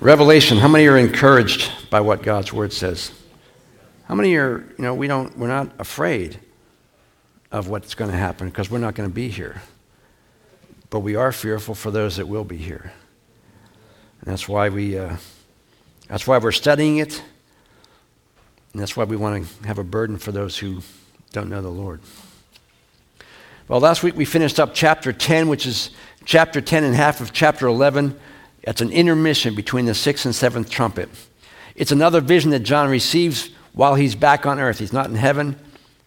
Revelation, how many are encouraged by what God's word says? How many are, you know, we don't, we're not afraid of what's going to happen because we're not going to be here. But we are fearful for those that will be here. And that's why we, uh, that's why we're studying it. And that's why we want to have a burden for those who don't know the Lord. Well, last week we finished up chapter 10, which is chapter 10 and half of chapter 11. It's an intermission between the sixth and seventh trumpet. It's another vision that John receives while he's back on earth. He's not in heaven,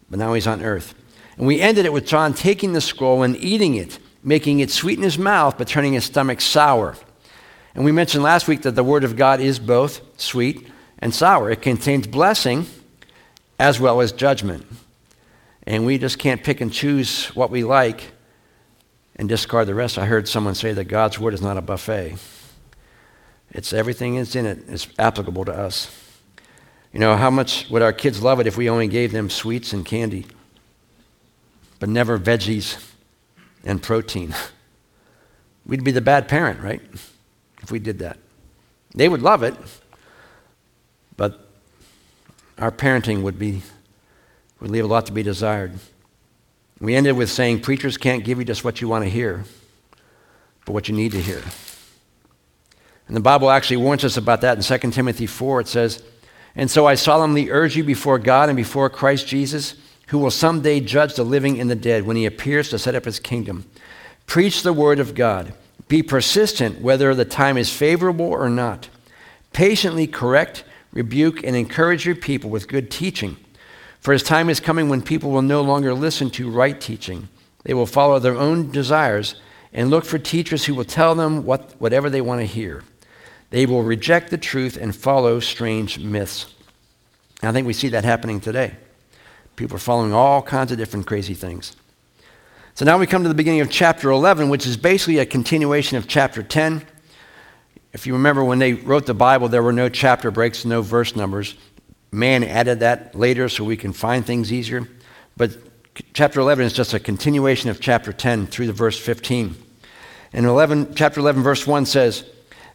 but now he's on earth. And we ended it with John taking the scroll and eating it, making it sweet in his mouth, but turning his stomach sour. And we mentioned last week that the Word of God is both sweet and sour. It contains blessing as well as judgment. And we just can't pick and choose what we like and discard the rest. I heard someone say that God's Word is not a buffet. It's everything that's in it is applicable to us. You know, how much would our kids love it if we only gave them sweets and candy, but never veggies and protein? We'd be the bad parent, right? If we did that. They would love it, but our parenting would be would leave a lot to be desired. We ended with saying preachers can't give you just what you want to hear, but what you need to hear. And the Bible actually warns us about that in 2 Timothy 4. It says, And so I solemnly urge you before God and before Christ Jesus, who will someday judge the living and the dead when he appears to set up his kingdom. Preach the word of God. Be persistent whether the time is favorable or not. Patiently correct, rebuke, and encourage your people with good teaching. For his time is coming when people will no longer listen to right teaching. They will follow their own desires and look for teachers who will tell them what, whatever they want to hear. They will reject the truth and follow strange myths. And I think we see that happening today. People are following all kinds of different crazy things. So now we come to the beginning of chapter 11, which is basically a continuation of chapter 10. If you remember when they wrote the Bible, there were no chapter breaks, no verse numbers. Man added that later so we can find things easier. But chapter 11 is just a continuation of chapter 10 through the verse 15. And 11, chapter 11, verse 1 says,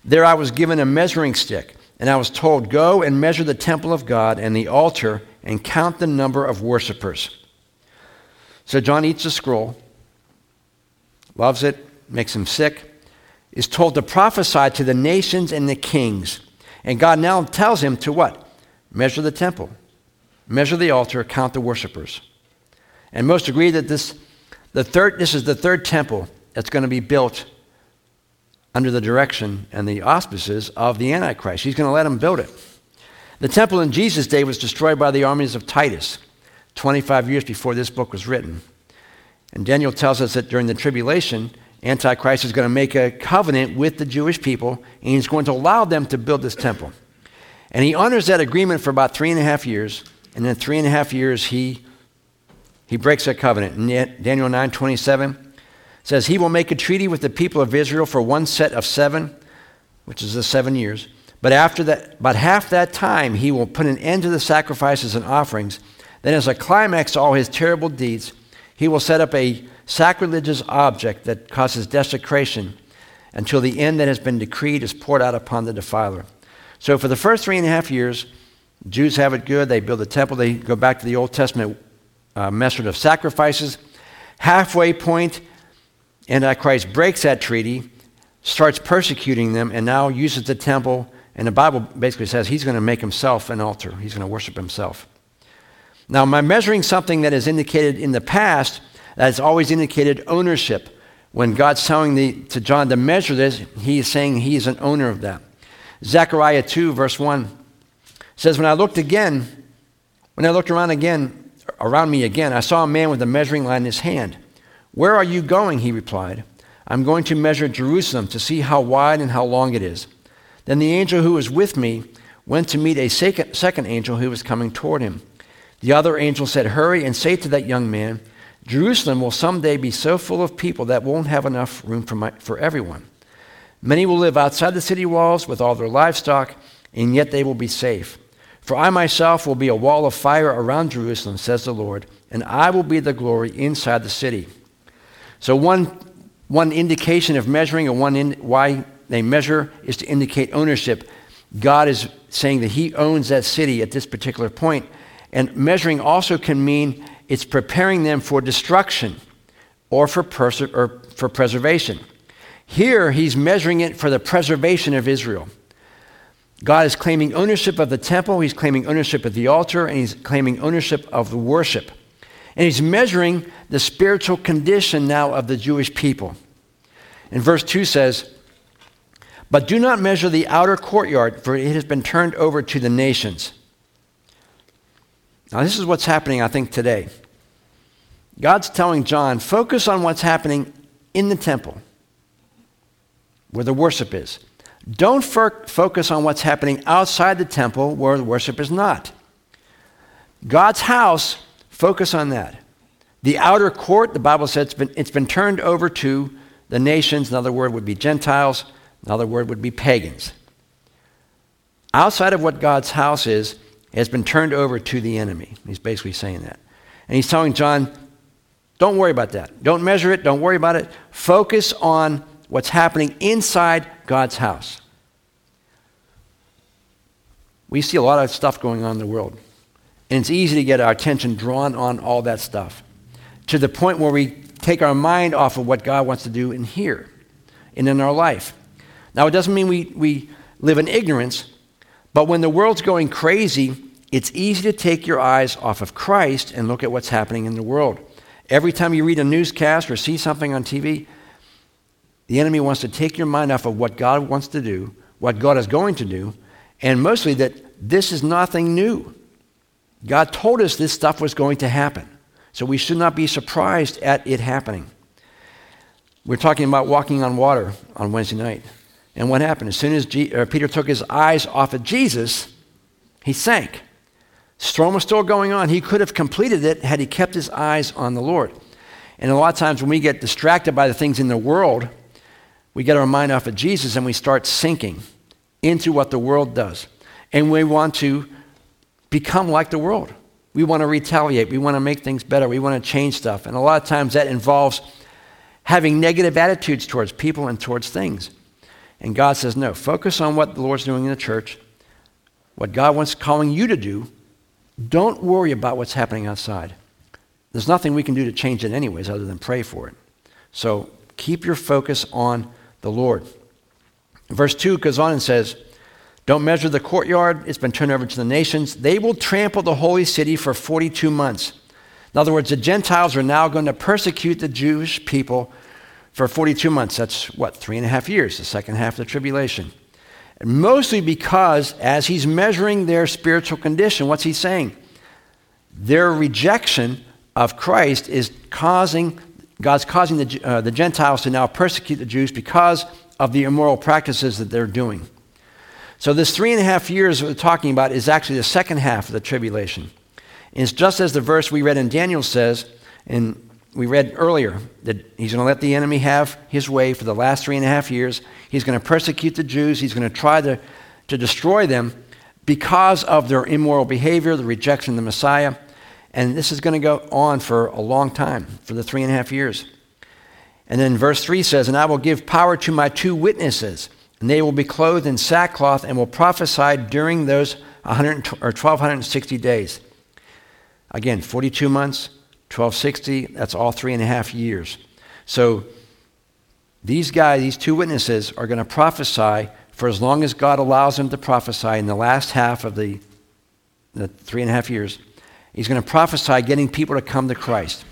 there I was given a measuring stick, and I was told, Go and measure the temple of God and the altar and count the number of worshippers. So John eats the scroll, loves it, makes him sick, is told to prophesy to the nations and the kings. And God now tells him to what? Measure the temple, measure the altar, count the worshippers. And most agree that this, the third, this is the third temple that's going to be built under the direction and the auspices of the Antichrist. He's going to let him build it. The temple in Jesus' day was destroyed by the armies of Titus 25 years before this book was written. And Daniel tells us that during the tribulation, Antichrist is going to make a covenant with the Jewish people, and he's going to allow them to build this temple. And he honors that agreement for about three and a half years, and in three and a half years, he, he breaks that covenant. In Daniel 9 27, says he will make a treaty with the people of Israel for one set of seven, which is the seven years. But after that, about half that time, he will put an end to the sacrifices and offerings. Then, as a climax to all his terrible deeds, he will set up a sacrilegious object that causes desecration until the end that has been decreed is poured out upon the defiler. So, for the first three and a half years, Jews have it good. They build a temple. They go back to the Old Testament uh, method of sacrifices. Halfway point, Antichrist breaks that treaty, starts persecuting them, and now uses the temple. And the Bible basically says he's going to make himself an altar, he's going to worship himself. Now, by measuring something that is indicated in the past, that's always indicated ownership. When God's telling the, to John to measure this, he is saying he is an owner of that. Zechariah 2, verse 1 says, When I looked again, when I looked around again, around me again, I saw a man with a measuring line in his hand. Where are you going? He replied. I'm going to measure Jerusalem to see how wide and how long it is. Then the angel who was with me went to meet a second angel who was coming toward him. The other angel said, Hurry and say to that young man, Jerusalem will someday be so full of people that won't have enough room for, my, for everyone. Many will live outside the city walls with all their livestock, and yet they will be safe. For I myself will be a wall of fire around Jerusalem, says the Lord, and I will be the glory inside the city. So, one, one indication of measuring and one in, why they measure is to indicate ownership. God is saying that He owns that city at this particular point. And measuring also can mean it's preparing them for destruction or for, pers- or for preservation. Here, He's measuring it for the preservation of Israel. God is claiming ownership of the temple, He's claiming ownership of the altar, and He's claiming ownership of the worship. And He's measuring the spiritual condition now of the Jewish people. And verse 2 says, but do not measure the outer courtyard, for it has been turned over to the nations. Now, this is what's happening, I think, today. God's telling John, focus on what's happening in the temple, where the worship is. Don't focus on what's happening outside the temple, where the worship is not. God's house, focus on that. The outer court, the Bible says it's been, it's been turned over to the nations. Another word would be Gentiles. Another word would be pagans. Outside of what God's house is, has been turned over to the enemy. He's basically saying that. And he's telling John, don't worry about that. Don't measure it. Don't worry about it. Focus on what's happening inside God's house. We see a lot of stuff going on in the world. And it's easy to get our attention drawn on all that stuff to the point where we take our mind off of what God wants to do in here and in our life. Now, it doesn't mean we, we live in ignorance, but when the world's going crazy, it's easy to take your eyes off of Christ and look at what's happening in the world. Every time you read a newscast or see something on TV, the enemy wants to take your mind off of what God wants to do, what God is going to do, and mostly that this is nothing new. God told us this stuff was going to happen. So we should not be surprised at it happening. We're talking about walking on water on Wednesday night. And what happened? As soon as Peter took his eyes off of Jesus, he sank. Storm was still going on. He could have completed it had he kept his eyes on the Lord. And a lot of times when we get distracted by the things in the world, we get our mind off of Jesus and we start sinking into what the world does. And we want to become like the world. We want to retaliate. We want to make things better. We want to change stuff. And a lot of times that involves having negative attitudes towards people and towards things. And God says, no, focus on what the Lord's doing in the church, what God wants calling you to do. Don't worry about what's happening outside. There's nothing we can do to change it, anyways, other than pray for it. So keep your focus on the Lord. Verse 2 goes on and says, Don't measure the courtyard, it's been turned over to the nations. They will trample the holy city for 42 months. In other words, the Gentiles are now going to persecute the Jewish people for 42 months. That's what, three and a half years, the second half of the tribulation. And mostly because as he's measuring their spiritual condition, what's he saying? Their rejection of Christ is causing, God's causing the, uh, the Gentiles to now persecute the Jews because of the immoral practices that they're doing. So, this three and a half years we're talking about is actually the second half of the tribulation. And it's just as the verse we read in Daniel says and we read earlier that he's going to let the enemy have his way for the last three and a half years. He's going to persecute the Jews. He's going to try to, to destroy them because of their immoral behavior, the rejection of the Messiah. And this is going to go on for a long time, for the three and a half years. And then verse 3 says, And I will give power to my two witnesses, and they will be clothed in sackcloth and will prophesy during those 100 or 1260 days. Again, 42 months, 1260, that's all three and a half years. So these guys, these two witnesses, are going to prophesy for as long as God allows them to prophesy in the last half of the, the three and a half years. He's going to prophesy getting people to come to Christ.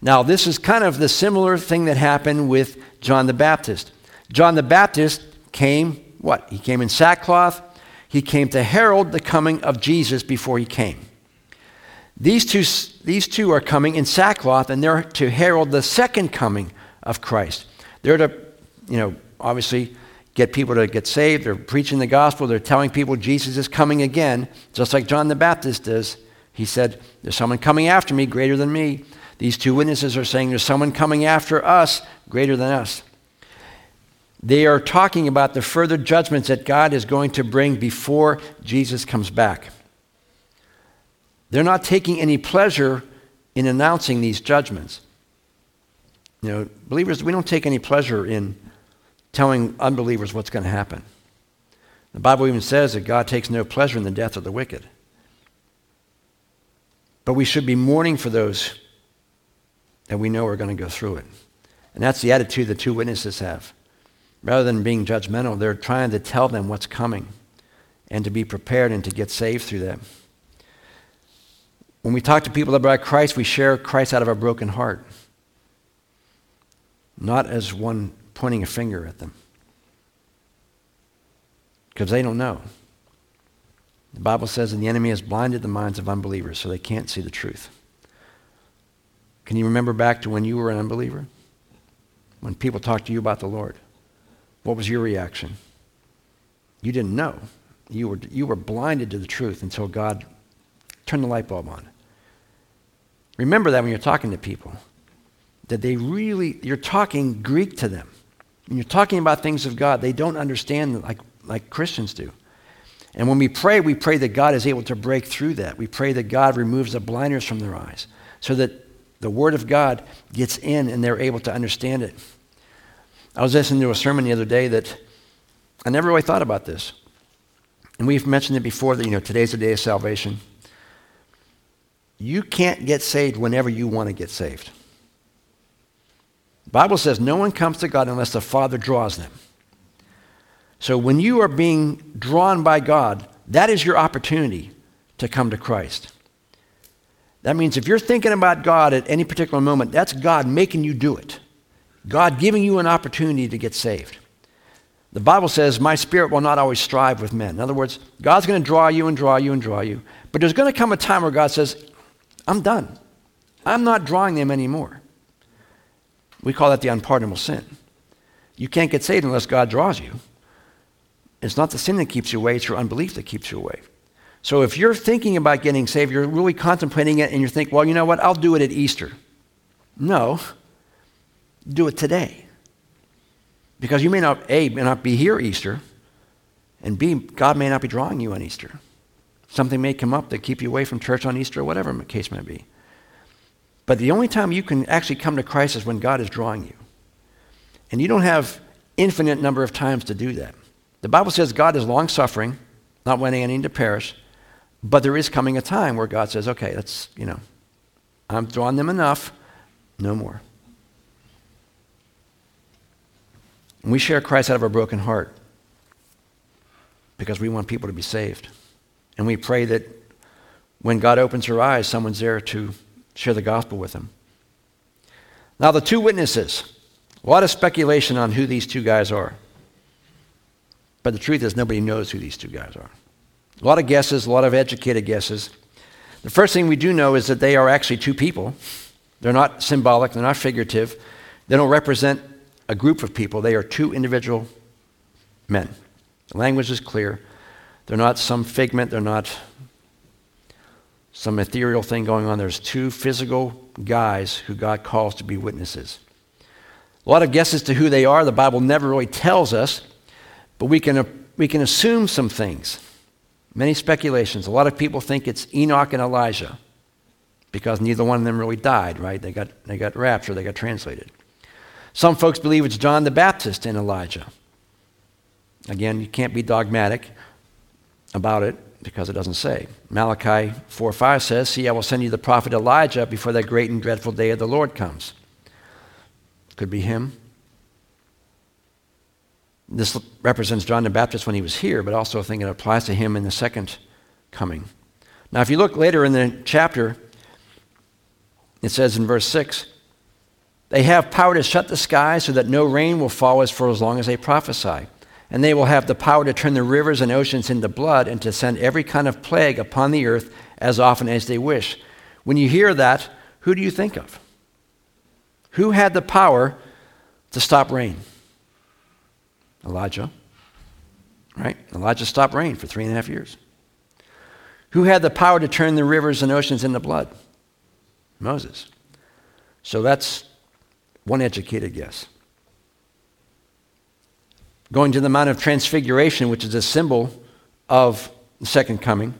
Now, this is kind of the similar thing that happened with John the Baptist. John the Baptist came, what? He came in sackcloth. He came to herald the coming of Jesus before he came. These two, these two are coming in sackcloth, and they're to herald the second coming of Christ. They're to, you know, obviously get people to get saved. They're preaching the gospel. They're telling people Jesus is coming again, just like John the Baptist does. He said, There's someone coming after me greater than me. These two witnesses are saying, There's someone coming after us greater than us. They are talking about the further judgments that God is going to bring before Jesus comes back. They're not taking any pleasure in announcing these judgments. You know, believers, we don't take any pleasure in telling unbelievers what's going to happen. The Bible even says that God takes no pleasure in the death of the wicked. But we should be mourning for those that we know are going to go through it. And that's the attitude the two witnesses have. Rather than being judgmental, they're trying to tell them what's coming and to be prepared and to get saved through them. When we talk to people about Christ, we share Christ out of our broken heart, not as one pointing a finger at them, because they don't know. The Bible says that the enemy has blinded the minds of unbelievers so they can't see the truth. Can you remember back to when you were an unbeliever? When people talked to you about the Lord? What was your reaction? You didn't know. You were, you were blinded to the truth until God turned the light bulb on. Remember that when you're talking to people, that they really, you're talking Greek to them. When you're talking about things of God, they don't understand like, like Christians do. And when we pray, we pray that God is able to break through that. We pray that God removes the blinders from their eyes so that the Word of God gets in and they're able to understand it. I was listening to a sermon the other day that I never really thought about this. And we've mentioned it before that, you know, today's the day of salvation. You can't get saved whenever you want to get saved. The Bible says no one comes to God unless the Father draws them. So when you are being drawn by God, that is your opportunity to come to Christ. That means if you're thinking about God at any particular moment, that's God making you do it. God giving you an opportunity to get saved. The Bible says, My spirit will not always strive with men. In other words, God's going to draw you and draw you and draw you. But there's going to come a time where God says, I'm done. I'm not drawing them anymore. We call that the unpardonable sin. You can't get saved unless God draws you. It's not the sin that keeps you away, it's your unbelief that keeps you away. So if you're thinking about getting saved, you're really contemplating it, and you think, well, you know what, I'll do it at Easter. No, do it today. Because you may not, A, may not be here Easter, and B, God may not be drawing you on Easter. Something may come up that keep you away from church on Easter, or whatever the case may be. But the only time you can actually come to Christ is when God is drawing you. And you don't have infinite number of times to do that. The Bible says God is long suffering, not wanting any to perish, but there is coming a time where God says, okay, that's, you know, I'm drawing them enough, no more. We share Christ out of our broken heart because we want people to be saved. And we pray that when God opens her eyes, someone's there to share the gospel with them. Now, the two witnesses. A lot of speculation on who these two guys are. But the truth is, nobody knows who these two guys are. A lot of guesses, a lot of educated guesses. The first thing we do know is that they are actually two people. They're not symbolic, they're not figurative. They don't represent a group of people, they are two individual men. The language is clear. They're not some figment, they're not some ethereal thing going on. There's two physical guys who God calls to be witnesses. A lot of guesses to who they are. The Bible never really tells us. But we can, we can assume some things. Many speculations. A lot of people think it's Enoch and Elijah because neither one of them really died, right? They got, they got raptured, they got translated. Some folks believe it's John the Baptist and Elijah. Again, you can't be dogmatic about it because it doesn't say. Malachi 4 5 says, See, I will send you the prophet Elijah before that great and dreadful day of the Lord comes. Could be him. This represents John the Baptist when he was here, but also I think it applies to him in the second coming. Now, if you look later in the chapter, it says in verse 6 they have power to shut the sky so that no rain will fall as for as long as they prophesy. And they will have the power to turn the rivers and oceans into blood and to send every kind of plague upon the earth as often as they wish. When you hear that, who do you think of? Who had the power to stop rain? Elijah. Right? Elijah stopped rain for three and a half years. Who had the power to turn the rivers and oceans into blood? Moses. So that's one educated guess. Going to the Mount of Transfiguration, which is a symbol of the second coming,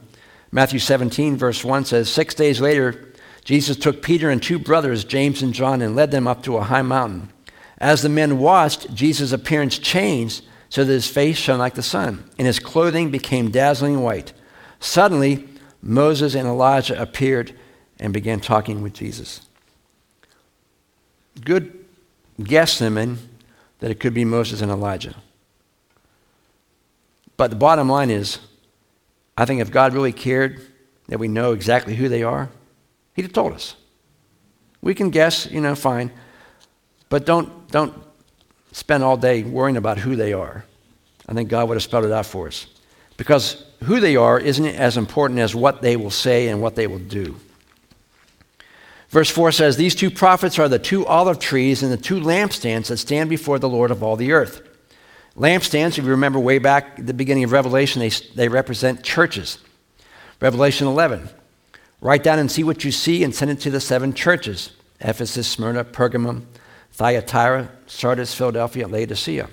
Matthew 17, verse 1 says, Six days later, Jesus took Peter and two brothers, James and John, and led them up to a high mountain As the men watched, Jesus' appearance changed so that his face shone like the sun, and his clothing became dazzling white. Suddenly, Moses and Elijah appeared and began talking with Jesus. Good guess, Simon, that it could be Moses and Elijah. But the bottom line is, I think if God really cared that we know exactly who they are, He'd have told us. We can guess, you know, fine, but don't, don't spend all day worrying about who they are. I think God would have spelled it out for us. Because who they are isn't as important as what they will say and what they will do. Verse 4 says, These two prophets are the two olive trees and the two lampstands that stand before the Lord of all the earth. Lampstands, if you remember way back at the beginning of Revelation, they, they represent churches. Revelation 11. Write down and see what you see and send it to the seven churches Ephesus, Smyrna, Pergamum, Thyatira, Sardis, Philadelphia, Laodicea.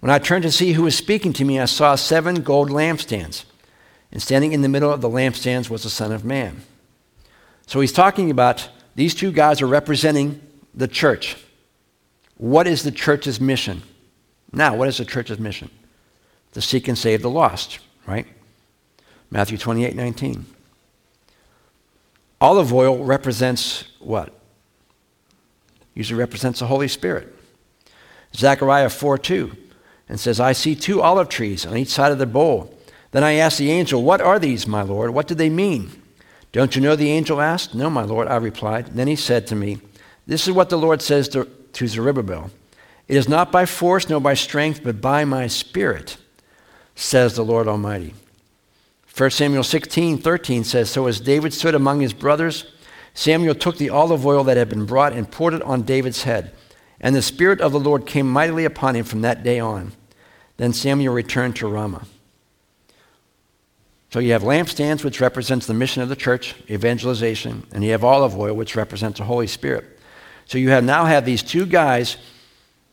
When I turned to see who was speaking to me, I saw seven gold lampstands. And standing in the middle of the lampstands was the Son of Man. So he's talking about these two guys are representing the church. What is the church's mission? Now, what is the church's mission? To seek and save the lost, right? Matthew 28 19. Olive oil represents what? Usually represents the Holy Spirit. Zechariah 4 2 and says, I see two olive trees on each side of the bowl. Then I asked the angel, What are these, my Lord? What do they mean? Don't you know? The angel asked. No, my Lord, I replied. Then he said to me, This is what the Lord says to, to Zerubbabel It is not by force nor by strength, but by my spirit, says the Lord Almighty. 1 Samuel 16, 13 says, So as David stood among his brothers, Samuel took the olive oil that had been brought and poured it on David's head. And the Spirit of the Lord came mightily upon him from that day on. Then Samuel returned to Ramah. So you have lampstands, which represents the mission of the church, evangelization, and you have olive oil, which represents the Holy Spirit. So you have now have these two guys.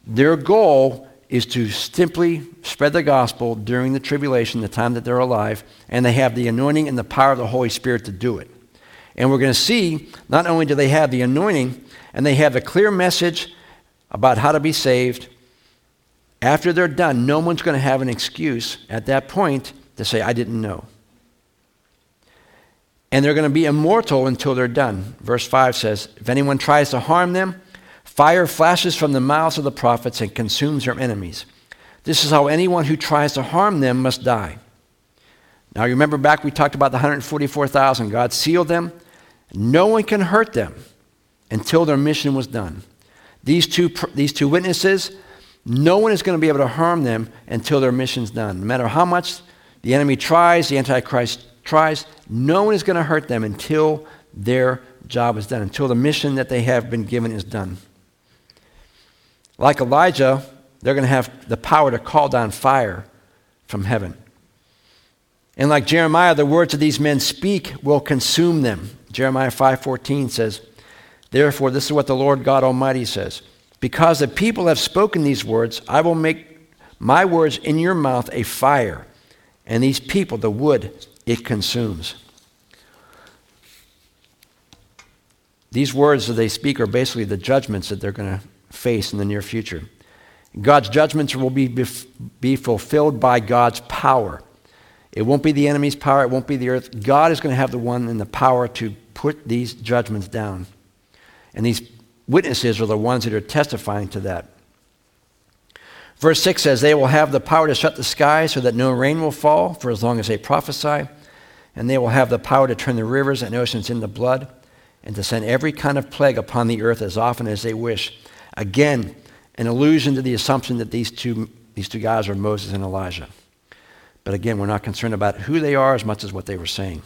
Their goal is to simply spread the gospel during the tribulation, the time that they're alive, and they have the anointing and the power of the Holy Spirit to do it. And we're going to see not only do they have the anointing and they have a clear message about how to be saved. After they're done, no one's going to have an excuse at that point to say, I didn't know. And they're going to be immortal until they're done. Verse 5 says, If anyone tries to harm them, fire flashes from the mouths of the prophets and consumes their enemies. This is how anyone who tries to harm them must die. Now, you remember back we talked about the 144,000. God sealed them. No one can hurt them until their mission was done. These two, these two witnesses, no one is going to be able to harm them until their mission's done. No matter how much the enemy tries, the Antichrist tries, no one is going to hurt them until their job is done, until the mission that they have been given is done. Like Elijah, they're going to have the power to call down fire from heaven. And like Jeremiah, the words of these men speak will consume them. Jeremiah 5:14 says, Therefore, this is what the Lord God Almighty says Because the people have spoken these words, I will make my words in your mouth a fire, and these people, the wood, it consumes. These words that they speak are basically the judgments that they're going to face in the near future. God's judgments will be, be fulfilled by God's power. It won't be the enemy's power, it won't be the earth. God is going to have the one and the power to put these judgments down. And these witnesses are the ones that are testifying to that. Verse 6 says, They will have the power to shut the sky so that no rain will fall for as long as they prophesy. And they will have the power to turn the rivers and oceans into blood and to send every kind of plague upon the earth as often as they wish. Again, an allusion to the assumption that these two, these two guys are Moses and Elijah. But again, we're not concerned about who they are as much as what they were saying.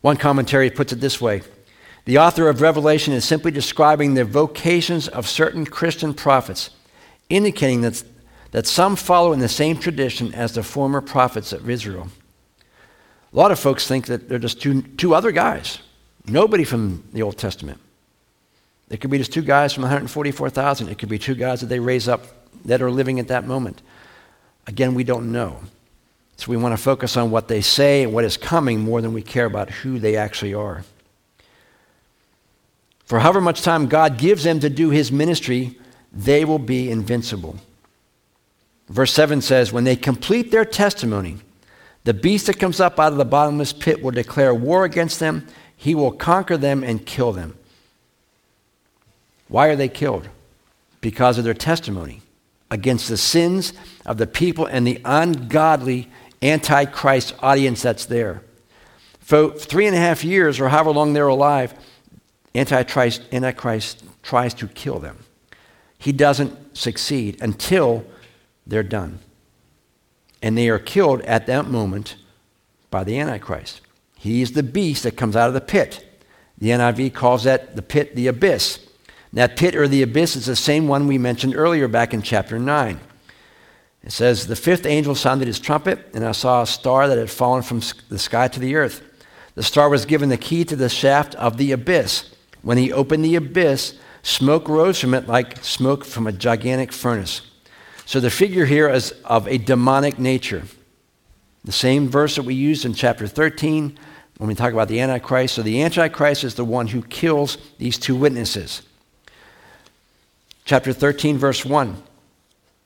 One commentary puts it this way the author of Revelation is simply describing the vocations of certain Christian prophets, indicating that, that some follow in the same tradition as the former prophets of Israel. A lot of folks think that they're just two, two other guys, nobody from the Old Testament. It could be just two guys from 144,000. It could be two guys that they raise up that are living at that moment. Again, we don't know. So we want to focus on what they say and what is coming more than we care about who they actually are. For however much time God gives them to do his ministry, they will be invincible. Verse 7 says, When they complete their testimony, the beast that comes up out of the bottomless pit will declare war against them. He will conquer them and kill them. Why are they killed? Because of their testimony against the sins of the people and the ungodly antichrist audience that's there. For three and a half years, or however long they're alive, Antichrist, Antichrist tries to kill them. He doesn't succeed until they're done. And they are killed at that moment by the Antichrist. He is the beast that comes out of the pit. The NIV calls that the pit the abyss. That pit or the abyss is the same one we mentioned earlier back in chapter 9. It says, The fifth angel sounded his trumpet, and I saw a star that had fallen from the sky to the earth. The star was given the key to the shaft of the abyss. When he opened the abyss, smoke rose from it like smoke from a gigantic furnace. So the figure here is of a demonic nature. The same verse that we used in chapter 13 when we talk about the Antichrist. So the Antichrist is the one who kills these two witnesses. Chapter 13, verse 1.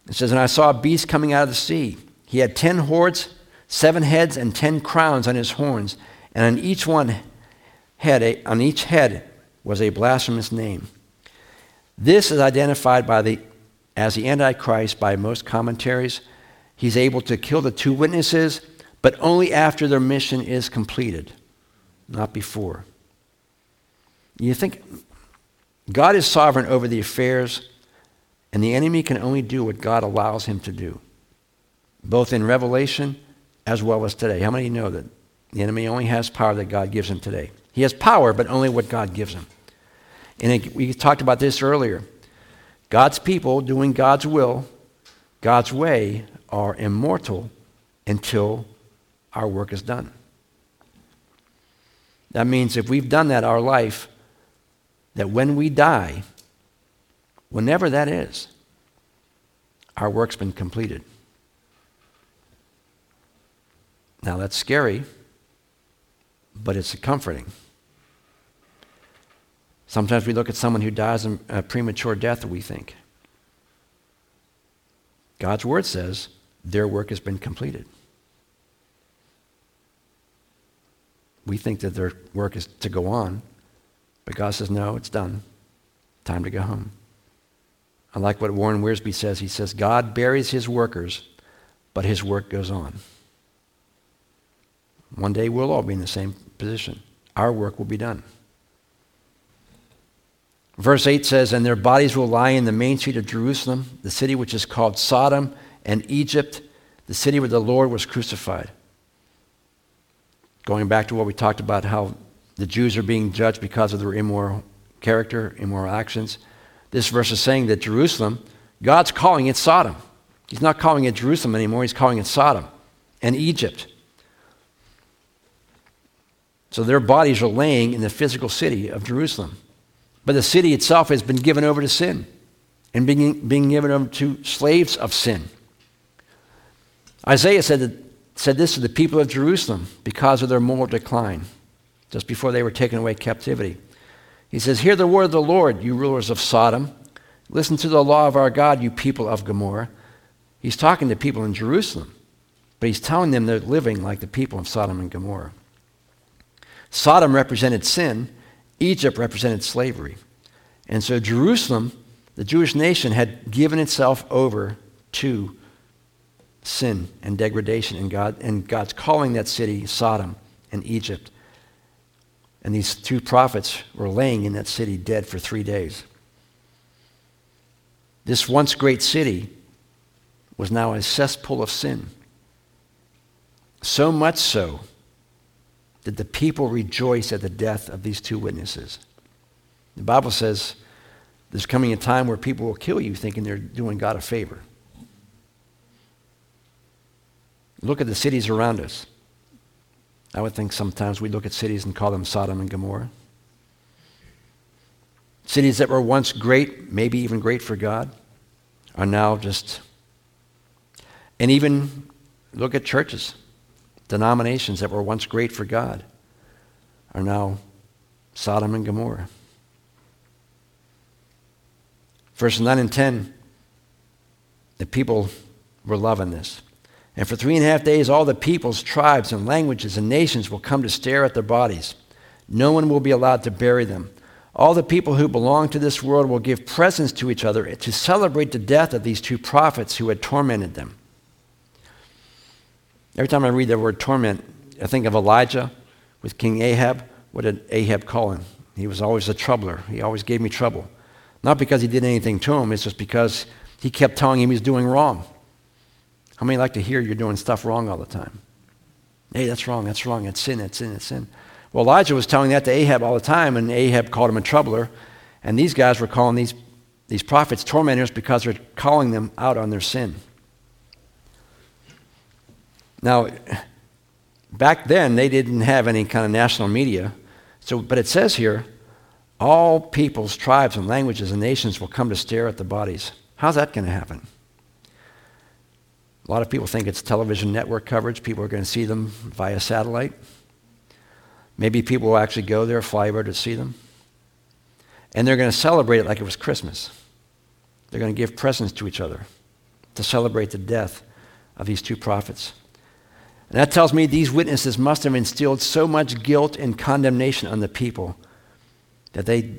It says, And I saw a beast coming out of the sea. He had ten horns, seven heads, and ten crowns on his horns, and on each one head, a, on each head was a blasphemous name. This is identified by the as the Antichrist by most commentaries. He's able to kill the two witnesses, but only after their mission is completed, not before. You think God is sovereign over the affairs, and the enemy can only do what God allows him to do, both in Revelation as well as today. How many know that the enemy only has power that God gives him today? He has power, but only what God gives him. And it, we talked about this earlier. God's people doing God's will, God's way, are immortal until our work is done. That means if we've done that our life, that when we die, whenever that is, our work's been completed. Now that's scary, but it's comforting. Sometimes we look at someone who dies in a premature death we think, God's word says their work has been completed. We think that their work is to go on, but God says, no, it's done. Time to go home. I like what Warren Wiersbe says. He says, God buries his workers, but his work goes on. One day we'll all be in the same position. Our work will be done. Verse 8 says, And their bodies will lie in the main street of Jerusalem, the city which is called Sodom, and Egypt, the city where the Lord was crucified. Going back to what we talked about, how the Jews are being judged because of their immoral character, immoral actions. This verse is saying that Jerusalem, God's calling it Sodom. He's not calling it Jerusalem anymore, he's calling it Sodom and Egypt. So their bodies are laying in the physical city of Jerusalem. But the city itself has been given over to sin and being, being given over to slaves of sin. Isaiah said, that, said this to the people of Jerusalem because of their moral decline, just before they were taken away captivity. He says, Hear the word of the Lord, you rulers of Sodom. Listen to the law of our God, you people of Gomorrah. He's talking to people in Jerusalem, but he's telling them they're living like the people of Sodom and Gomorrah. Sodom represented sin, Egypt represented slavery. And so Jerusalem, the Jewish nation, had given itself over to sin and degradation, and, God, and God's calling that city Sodom and Egypt. And these two prophets were laying in that city dead for three days. This once great city was now a cesspool of sin. So much so did the people rejoice at the death of these two witnesses. The Bible says there's coming a time where people will kill you thinking they're doing God a favor. Look at the cities around us. I would think sometimes we look at cities and call them Sodom and Gomorrah. Cities that were once great, maybe even great for God, are now just. And even look at churches denominations that were once great for God are now Sodom and Gomorrah. Verses 9 and 10, the people were loving this. And for three and a half days, all the peoples, tribes, and languages and nations will come to stare at their bodies. No one will be allowed to bury them. All the people who belong to this world will give presents to each other to celebrate the death of these two prophets who had tormented them. Every time I read the word torment, I think of Elijah with King Ahab. What did Ahab call him? He was always a troubler. He always gave me trouble. Not because he did anything to him, it's just because he kept telling him he was doing wrong. How many like to hear you're doing stuff wrong all the time? Hey, that's wrong, that's wrong, it's sin, it's sin, it's sin. Well, Elijah was telling that to Ahab all the time, and Ahab called him a troubler. And these guys were calling these, these prophets tormentors because they're calling them out on their sin. Now, back then, they didn't have any kind of national media. So, but it says here, all peoples, tribes, and languages and nations will come to stare at the bodies. How's that going to happen? A lot of people think it's television network coverage. People are going to see them via satellite. Maybe people will actually go there, fly over to see them. And they're going to celebrate it like it was Christmas. They're going to give presents to each other to celebrate the death of these two prophets. And that tells me these witnesses must have instilled so much guilt and condemnation on the people that they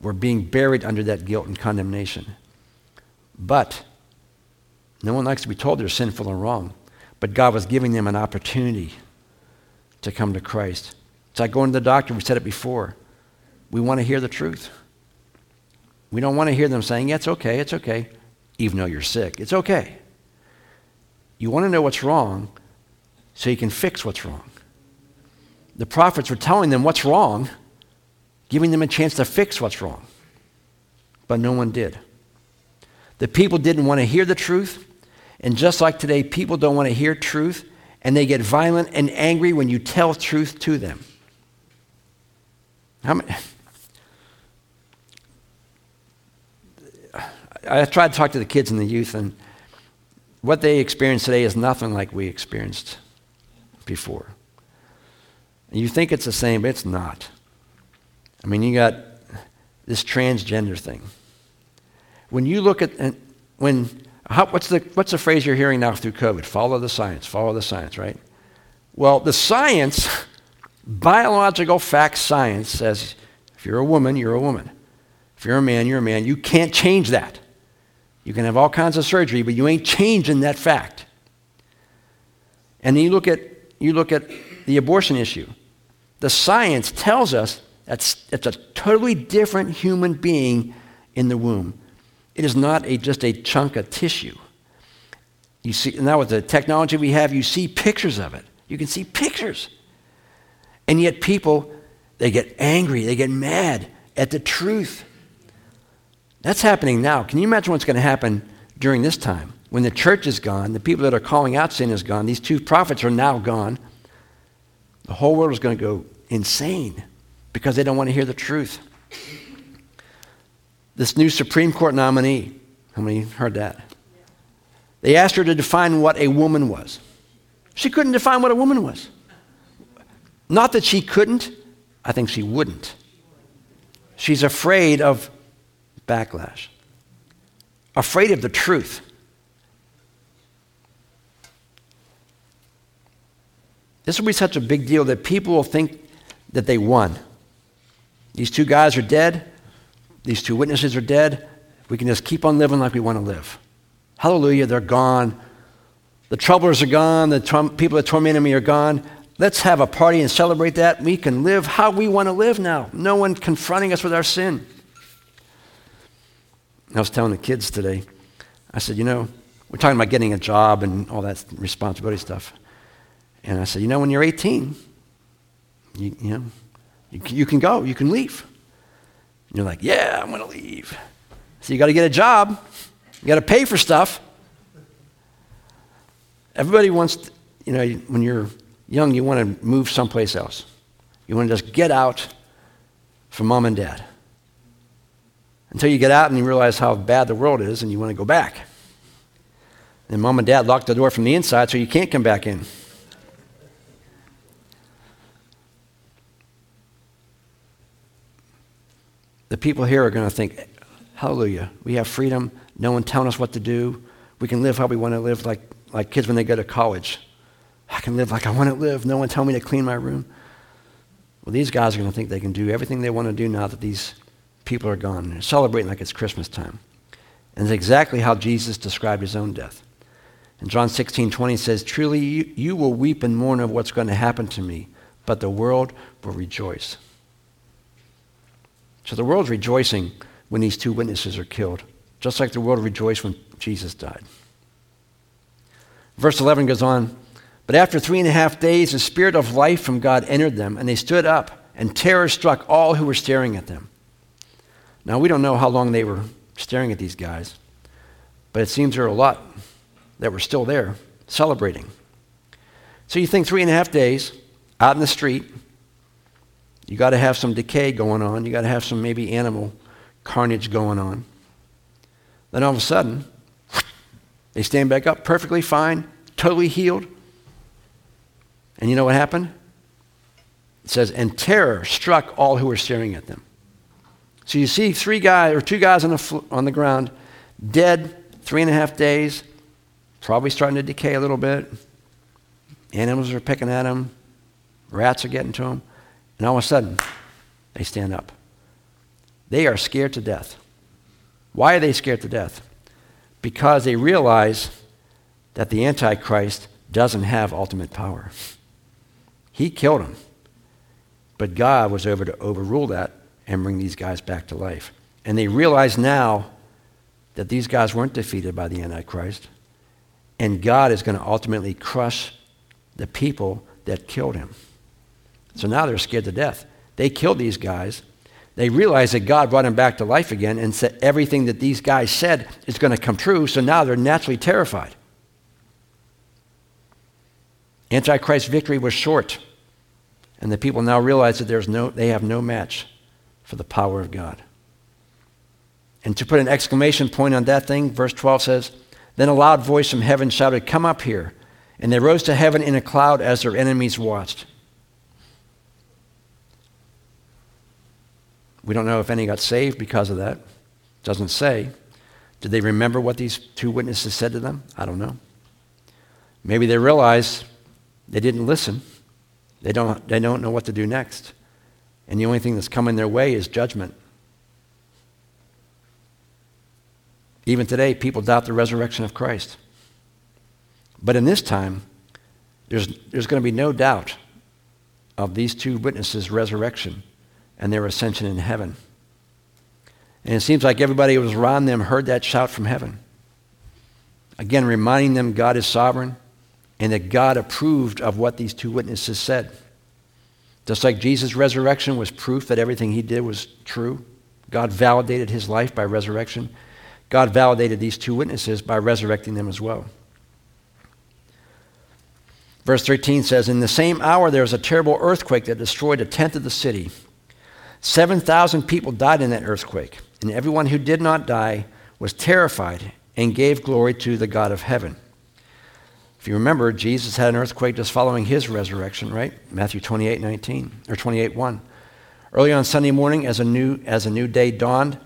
were being buried under that guilt and condemnation. But no one likes to be told they're sinful and wrong. But God was giving them an opportunity to come to Christ. It's like going to the doctor. We said it before. We want to hear the truth. We don't want to hear them saying, yeah, it's okay, it's okay, even though you're sick. It's okay. You want to know what's wrong so you can fix what's wrong. The prophets were telling them what's wrong, giving them a chance to fix what's wrong. But no one did. The people didn't want to hear the truth. And just like today, people don't want to hear truth, and they get violent and angry when you tell truth to them. How many? I try to talk to the kids and the youth, and what they experience today is nothing like we experienced before. And you think it's the same, but it's not. I mean, you got this transgender thing. When you look at, when, how, what's, the, what's the phrase you're hearing now through COVID? Follow the science, follow the science, right? Well, the science Biological fact science says if you're a woman, you're a woman. If you're a man, you're a man. You can't change that. You can have all kinds of surgery, but you ain't changing that fact. And then you look at, you look at the abortion issue. The science tells us that it's a totally different human being in the womb. It is not a, just a chunk of tissue. You see, now with the technology we have, you see pictures of it. You can see pictures. And yet, people, they get angry, they get mad at the truth. That's happening now. Can you imagine what's going to happen during this time? When the church is gone, the people that are calling out sin is gone, these two prophets are now gone. The whole world is going to go insane because they don't want to hear the truth. This new Supreme Court nominee, how many heard that? They asked her to define what a woman was. She couldn't define what a woman was. Not that she couldn't, I think she wouldn't. She's afraid of backlash, afraid of the truth. This will be such a big deal that people will think that they won. These two guys are dead. These two witnesses are dead. We can just keep on living like we want to live. Hallelujah, they're gone. The troublers are gone. The people that tormented me are gone. Let's have a party and celebrate that. We can live how we want to live now. No one confronting us with our sin. I was telling the kids today, I said, you know, we're talking about getting a job and all that responsibility stuff. And I said, you know, when you're 18, you, you know, you, you can go, you can leave. And you're like, yeah, I'm going to leave. So you got to get a job, you got to pay for stuff. Everybody wants, to, you know, when you're young, you want to move someplace else. You want to just get out from mom and dad. Until you get out and you realize how bad the world is and you want to go back. And mom and dad lock the door from the inside so you can't come back in. The people here are going to think, Hallelujah. We have freedom. No one telling us what to do. We can live how we want to live, like, like kids when they go to college. I can live like I want to live. No one tell me to clean my room. Well, these guys are going to think they can do everything they want to do now that these people are gone. They're celebrating like it's Christmas time. And it's exactly how Jesus described his own death. In John 16, 20 says, Truly you, you will weep and mourn of what's going to happen to me, but the world will rejoice. So the world's rejoicing when these two witnesses are killed, just like the world rejoiced when Jesus died. Verse 11 goes on, But after three and a half days, the Spirit of life from God entered them, and they stood up, and terror struck all who were staring at them. Now, we don't know how long they were staring at these guys, but it seems there are a lot that were still there celebrating. So you think three and a half days out in the street, you got to have some decay going on, you got to have some maybe animal carnage going on. Then all of a sudden, they stand back up perfectly fine, totally healed. And you know what happened? It says, and terror struck all who were staring at them. So you see three guys, or two guys on the, fl- on the ground, dead, three and a half days, probably starting to decay a little bit. Animals are picking at them, rats are getting to them, and all of a sudden, they stand up. They are scared to death. Why are they scared to death? Because they realize that the Antichrist doesn't have ultimate power. He killed him. But God was over to overrule that and bring these guys back to life. And they realize now that these guys weren't defeated by the Antichrist, and God is going to ultimately crush the people that killed him. So now they're scared to death. They killed these guys. They realize that God brought him back to life again and said everything that these guys said is going to come true, so now they're naturally terrified. Antichrist's victory was short, and the people now realize that there's no, they have no match for the power of God. And to put an exclamation point on that thing, verse 12 says, Then a loud voice from heaven shouted, Come up here. And they rose to heaven in a cloud as their enemies watched. We don't know if any got saved because of that. It doesn't say. Did they remember what these two witnesses said to them? I don't know. Maybe they realized they didn't listen. They don't, they don't know what to do next. And the only thing that's coming their way is judgment. Even today, people doubt the resurrection of Christ. But in this time, there's, there's going to be no doubt of these two witnesses' resurrection and their ascension in heaven. And it seems like everybody who was around them heard that shout from heaven. Again, reminding them God is sovereign and that God approved of what these two witnesses said. Just like Jesus' resurrection was proof that everything he did was true, God validated his life by resurrection. God validated these two witnesses by resurrecting them as well. Verse 13 says, In the same hour there was a terrible earthquake that destroyed a tenth of the city. 7,000 people died in that earthquake, and everyone who did not die was terrified and gave glory to the God of heaven. If you remember, Jesus had an earthquake just following his resurrection, right? Matthew 28, 19, or 28, 1. Early on Sunday morning, as a new, as a new day dawned,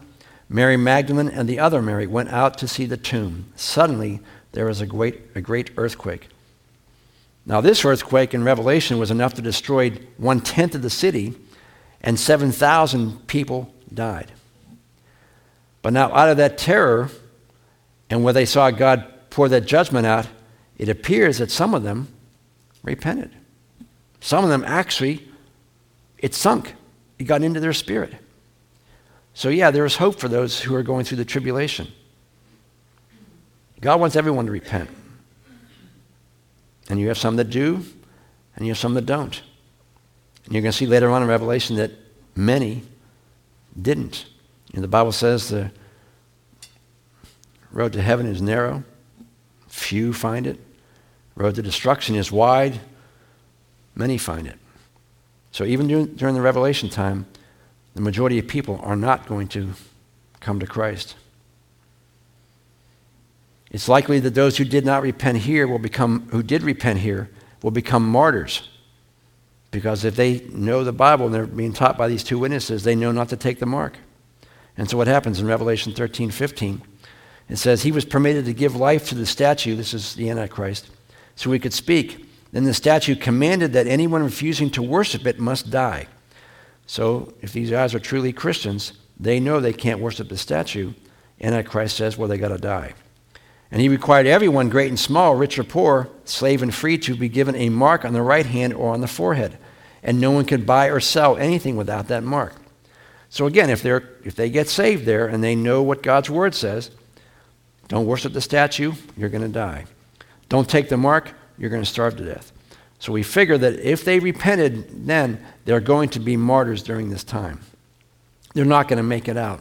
Mary Magdalene and the other Mary went out to see the tomb. Suddenly, there was a great, a great earthquake. Now, this earthquake in Revelation was enough to destroy one tenth of the city, and 7,000 people died. But now, out of that terror, and where they saw God pour that judgment out, it appears that some of them repented. Some of them actually, it sunk. It got into their spirit. So, yeah, there is hope for those who are going through the tribulation. God wants everyone to repent. And you have some that do, and you have some that don't. And you're going to see later on in Revelation that many didn't. And the Bible says the road to heaven is narrow, few find it. Road to destruction is wide, many find it. So even during, during the Revelation time, the majority of people are not going to come to Christ. It's likely that those who did not repent here will become, who did repent here, will become martyrs. Because if they know the Bible and they're being taught by these two witnesses, they know not to take the mark. And so what happens in Revelation 13 15? It says, He was permitted to give life to the statue, this is the Antichrist, so he could speak. Then the statue commanded that anyone refusing to worship it must die. So if these guys are truly Christians, they know they can't worship the statue. Antichrist says, well, they got to die. And he required everyone, great and small, rich or poor, slave and free, to be given a mark on the right hand or on the forehead. And no one could buy or sell anything without that mark. So again, if, they're, if they get saved there and they know what God's word says, don't worship the statue, you're going to die. Don't take the mark, you're going to starve to death. So we figure that if they repented then, they're going to be martyrs during this time. They're not going to make it out.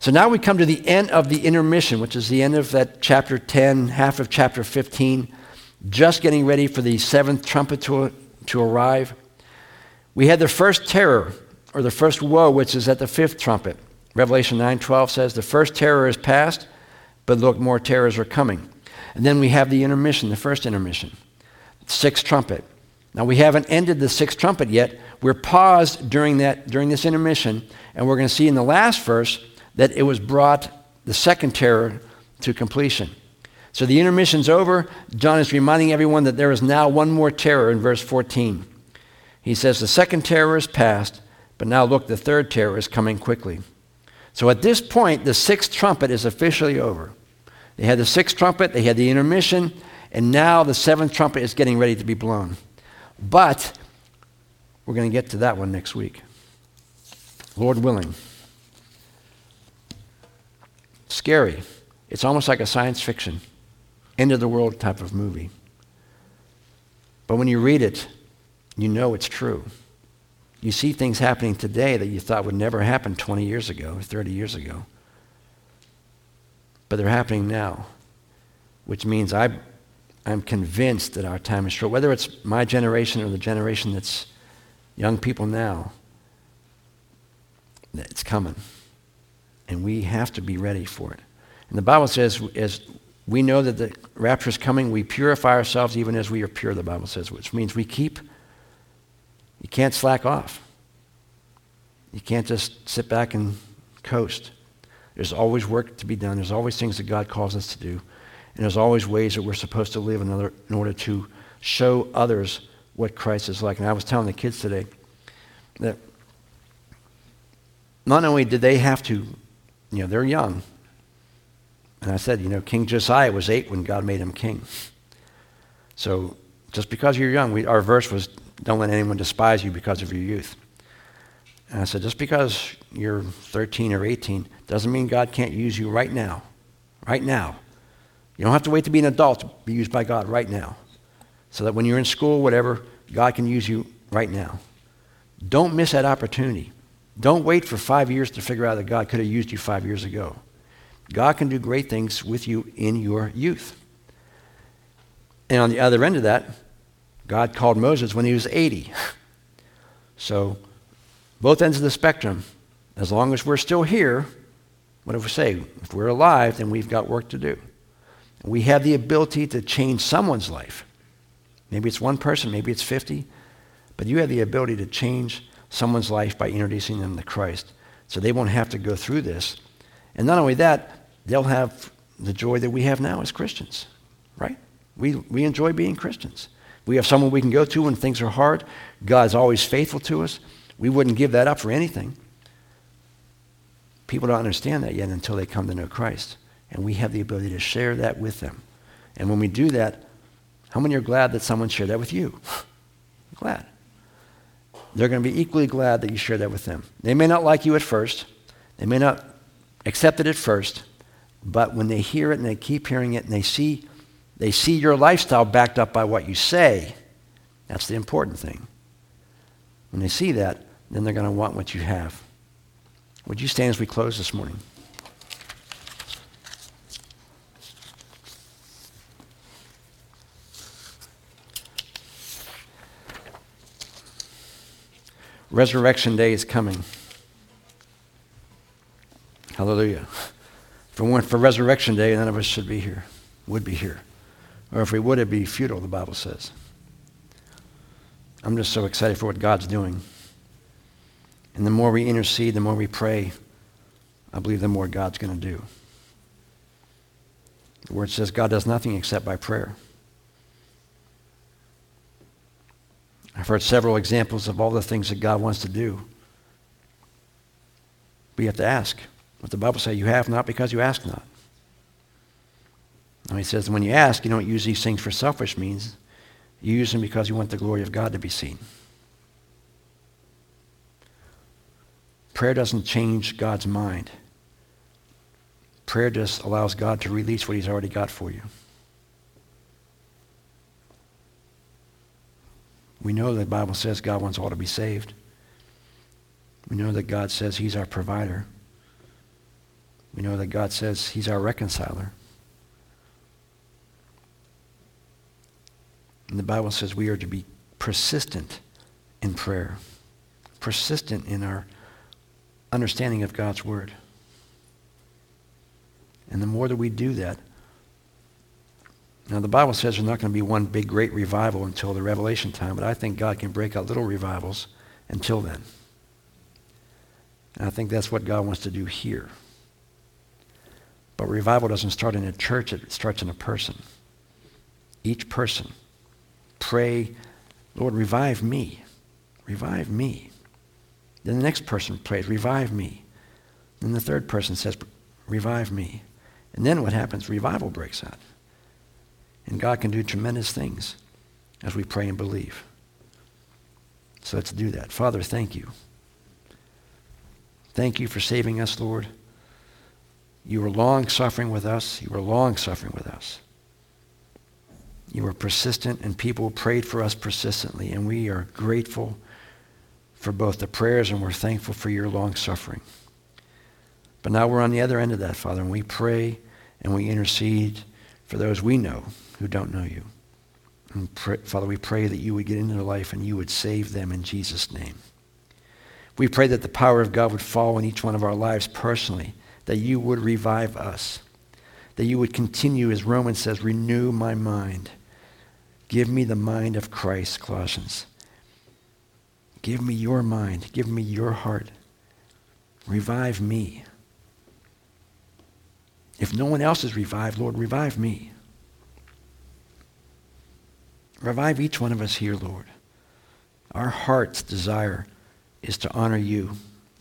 So now we come to the end of the intermission, which is the end of that chapter 10, half of chapter 15, just getting ready for the seventh trumpet to, to arrive. We had the first terror, or the first woe, which is at the fifth trumpet. Revelation 9:12 says, "The first terror is past, but look, more terrors are coming." And then we have the intermission, the first intermission, sixth trumpet. Now we haven't ended the sixth trumpet yet. We're paused during that during this intermission, and we're going to see in the last verse that it was brought the second terror to completion. So the intermission's over. John is reminding everyone that there is now one more terror in verse 14. He says, The second terror is past, but now look, the third terror is coming quickly. So at this point, the sixth trumpet is officially over. They had the sixth trumpet, they had the intermission, and now the seventh trumpet is getting ready to be blown. But we're going to get to that one next week. Lord willing. Scary. It's almost like a science fiction, end of the world type of movie. But when you read it, you know it's true. You see things happening today that you thought would never happen 20 years ago, 30 years ago. But they're happening now, which means I, I'm convinced that our time is short. Whether it's my generation or the generation that's young people now, it's coming. And we have to be ready for it. And the Bible says, as we know that the rapture is coming, we purify ourselves even as we are pure, the Bible says, which means we keep you can't slack off. You can't just sit back and coast. There's always work to be done. There's always things that God calls us to do. And there's always ways that we're supposed to live in order, in order to show others what Christ is like. And I was telling the kids today that not only did they have to, you know, they're young. And I said, you know, King Josiah was eight when God made him king. So just because you're young, we, our verse was don't let anyone despise you because of your youth. And I said, just because you're 13 or 18 doesn't mean God can't use you right now. Right now. You don't have to wait to be an adult to be used by God right now. So that when you're in school, whatever, God can use you right now. Don't miss that opportunity. Don't wait for five years to figure out that God could have used you five years ago. God can do great things with you in your youth. And on the other end of that, God called Moses when he was 80. So, both ends of the spectrum, as long as we're still here, what do we say? If we're alive, then we've got work to do. We have the ability to change someone's life. Maybe it's one person, maybe it's 50, but you have the ability to change someone's life by introducing them to Christ. So they won't have to go through this. And not only that, they'll have the joy that we have now as Christians, right? We, we enjoy being Christians. We have someone we can go to when things are hard. God's always faithful to us. We wouldn't give that up for anything. People don't understand that yet until they come to know Christ. And we have the ability to share that with them. And when we do that, how many are glad that someone shared that with you? glad. They're going to be equally glad that you share that with them. They may not like you at first, they may not accept it at first, but when they hear it and they keep hearing it and they see they see your lifestyle backed up by what you say. That's the important thing. When they see that, then they're going to want what you have. Would you stand as we close this morning? Resurrection Day is coming. Hallelujah. If it weren't for Resurrection Day, none of us should be here, would be here. Or if we would, it'd be futile, the Bible says. I'm just so excited for what God's doing. And the more we intercede, the more we pray, I believe the more God's going to do. The word says God does nothing except by prayer. I've heard several examples of all the things that God wants to do. But you have to ask. What the Bible says, you have not because you ask not. Now he says, when you ask, you don't use these things for selfish means. You use them because you want the glory of God to be seen. Prayer doesn't change God's mind. Prayer just allows God to release what he's already got for you. We know the Bible says God wants all to be saved. We know that God says he's our provider. We know that God says he's our reconciler. And the Bible says we are to be persistent in prayer, persistent in our understanding of God's word. And the more that we do that, now the Bible says there's not going to be one big great revival until the revelation time, but I think God can break out little revivals until then. And I think that's what God wants to do here. But revival doesn't start in a church, it starts in a person. Each person. Pray, Lord, revive me. Revive me. Then the next person prays, revive me. Then the third person says, revive me. And then what happens? Revival breaks out. And God can do tremendous things as we pray and believe. So let's do that. Father, thank you. Thank you for saving us, Lord. You were long suffering with us. You were long suffering with us. You were persistent, and people prayed for us persistently, and we are grateful for both the prayers and we're thankful for your long suffering. But now we're on the other end of that, Father, and we pray and we intercede for those we know who don't know you. Pray, Father, we pray that you would get into their life and you would save them in Jesus' name. We pray that the power of God would fall in each one of our lives personally, that you would revive us, that you would continue, as Romans says, renew my mind. Give me the mind of Christ, Colossians. Give me your mind. Give me your heart. Revive me. If no one else is revived, Lord, revive me. Revive each one of us here, Lord. Our heart's desire is to honor you,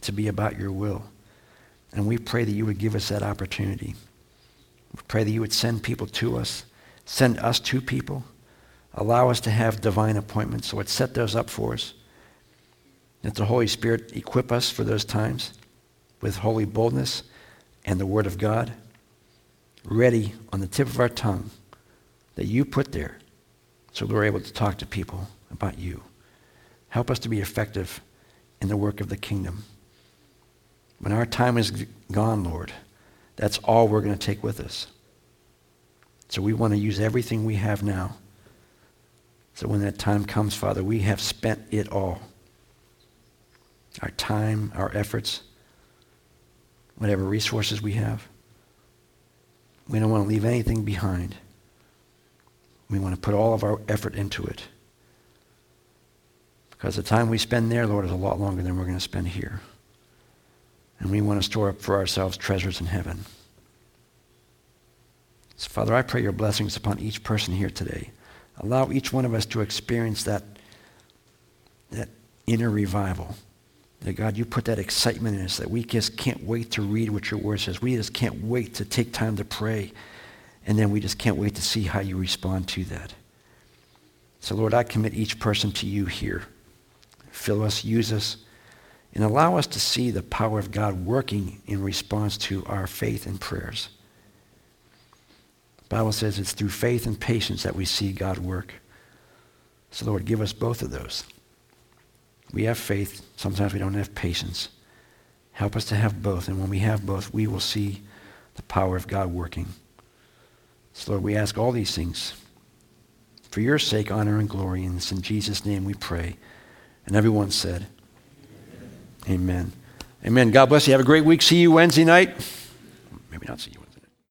to be about your will. And we pray that you would give us that opportunity. We pray that you would send people to us, send us to people, allow us to have divine appointments. So it set those up for us. That the Holy Spirit equip us for those times with holy boldness and the Word of God ready on the tip of our tongue that you put there so we're able to talk to people about you. Help us to be effective in the work of the kingdom. When our time is gone, Lord, that's all we're going to take with us. So we want to use everything we have now. So when that time comes, Father, we have spent it all. Our time, our efforts, whatever resources we have. We don't want to leave anything behind. We want to put all of our effort into it. Because the time we spend there, Lord, is a lot longer than we're going to spend here. And we want to store up for ourselves treasures in heaven. So, Father, I pray your blessings upon each person here today. Allow each one of us to experience that, that inner revival. That God, you put that excitement in us that we just can't wait to read what your word says. We just can't wait to take time to pray. And then we just can't wait to see how you respond to that. So, Lord, I commit each person to you here. Fill us, use us, and allow us to see the power of God working in response to our faith and prayers. The Bible says it's through faith and patience that we see God work. So, Lord, give us both of those. We have faith. Sometimes we don't have patience. Help us to have both. And when we have both, we will see the power of God working. So, Lord, we ask all these things for your sake, honor, and glory. And it's in Jesus' name we pray. And everyone said, Amen. Amen. Amen. God bless you. Have a great week. See you Wednesday night. Maybe not see you.